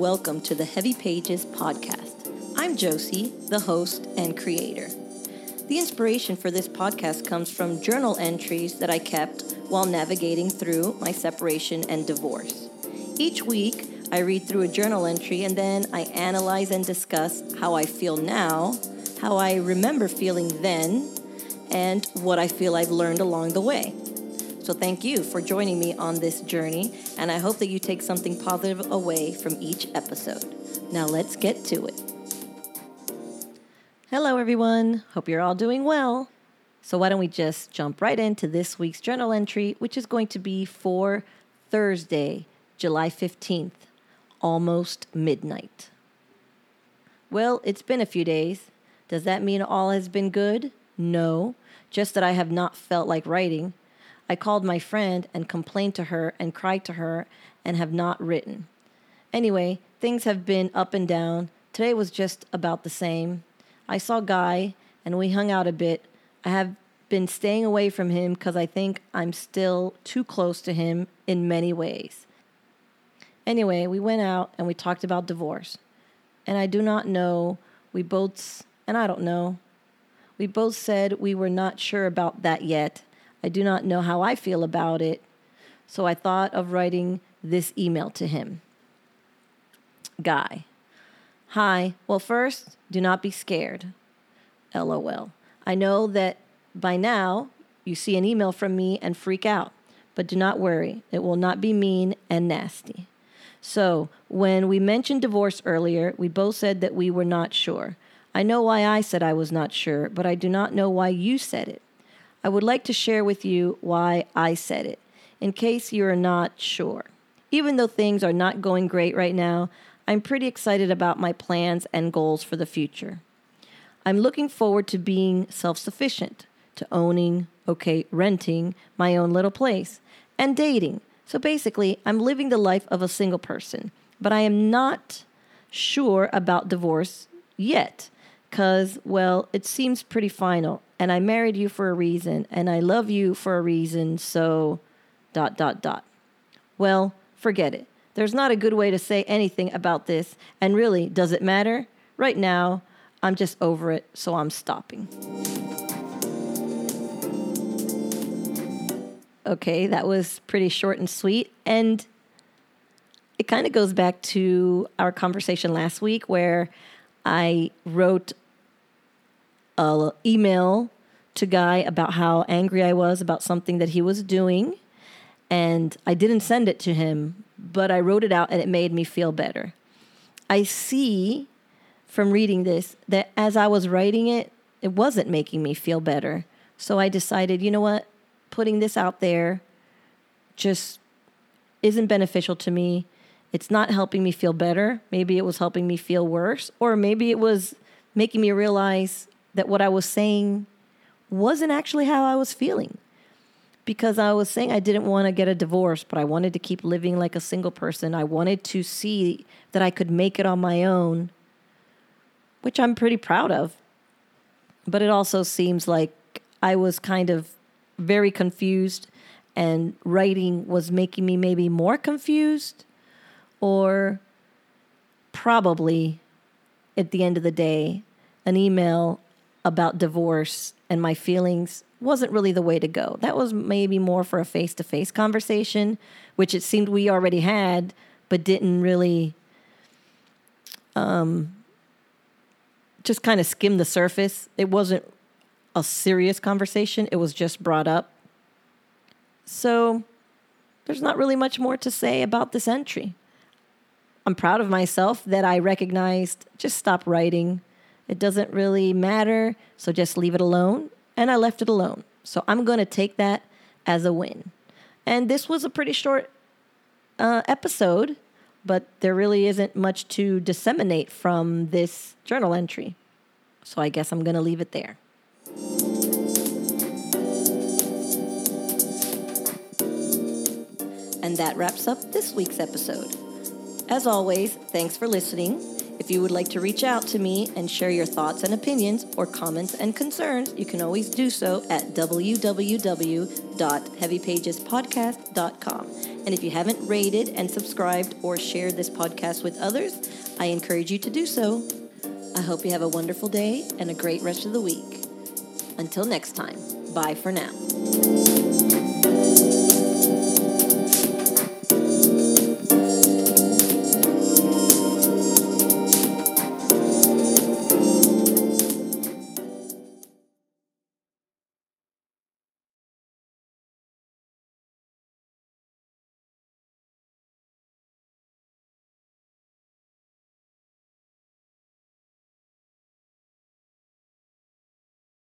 welcome to the Heavy Pages podcast. I'm Josie, the host and creator. The inspiration for this podcast comes from journal entries that I kept while navigating through my separation and divorce. Each week, I read through a journal entry and then I analyze and discuss how I feel now, how I remember feeling then, and what I feel I've learned along the way. So, thank you for joining me on this journey, and I hope that you take something positive away from each episode. Now, let's get to it. Hello, everyone. Hope you're all doing well. So, why don't we just jump right into this week's journal entry, which is going to be for Thursday, July 15th, almost midnight. Well, it's been a few days. Does that mean all has been good? No, just that I have not felt like writing. I called my friend and complained to her and cried to her and have not written. Anyway, things have been up and down. Today was just about the same. I saw Guy and we hung out a bit. I have been staying away from him because I think I'm still too close to him in many ways. Anyway, we went out and we talked about divorce. And I do not know, we both, and I don't know, we both said we were not sure about that yet I do not know how I feel about it, so I thought of writing this email to him. Guy. Hi. Well, first, do not be scared. LOL. I know that by now you see an email from me and freak out, but do not worry. It will not be mean and nasty. So, when we mentioned divorce earlier, we both said that we were not sure. I know why I said I was not sure, but I do not know why you said it. I would like to share with you why I said it, in case you are not sure. Even though things are not going great right now, I'm pretty excited about my plans and goals for the future. I'm looking forward to being self sufficient, to owning, okay, renting my own little place, and dating. So basically, I'm living the life of a single person, but I am not sure about divorce yet, because, well, it seems pretty final and I married you for a reason, and I love you for a reason, so dot, dot, dot. Well, forget it. There's not a good way to say anything about this, and really, does it matter? Right now, I'm just over it, so I'm stopping. Okay, that was pretty short and sweet, and it kind of goes back to our conversation last week where I wrote a email to Guy about how angry I was about something that he was doing. And I didn't send it to him, but I wrote it out and it made me feel better. I see from reading this that as I was writing it, it wasn't making me feel better. So I decided, you know what? Putting this out there just isn't beneficial to me. It's not helping me feel better. Maybe it was helping me feel worse, or maybe it was making me realize that what I was saying wasn't actually how I was feeling. Because I was saying I didn't want to get a divorce, but I wanted to keep living like a single person. I wanted to see that I could make it on my own, which I'm pretty proud of. But it also seems like I was kind of very confused, and writing was making me maybe more confused, or probably at the end of the day, an email about divorce and my feelings wasn't really the way to go. That was maybe more for a face to face conversation, which it seemed we already had, but didn't really um, just kind of skim the surface. It wasn't a serious conversation, it was just brought up. So there's not really much more to say about this entry. I'm proud of myself that I recognized just stop writing it doesn't really matter, so just leave it alone. And I left it alone. So I'm going to take that as a win. And this was a pretty short uh, episode, but there really isn't much to disseminate from this journal entry. So I guess I'm going to leave it there. And that wraps up this week's episode. As always, thanks for listening. If you would like to reach out to me and share your thoughts and opinions or comments and concerns, you can always do so at www.heavypagespodcast.com. And if you haven't rated and subscribed or shared this podcast with others, I encourage you to do so. I hope you have a wonderful day and a great rest of the week. Until next time, bye for now.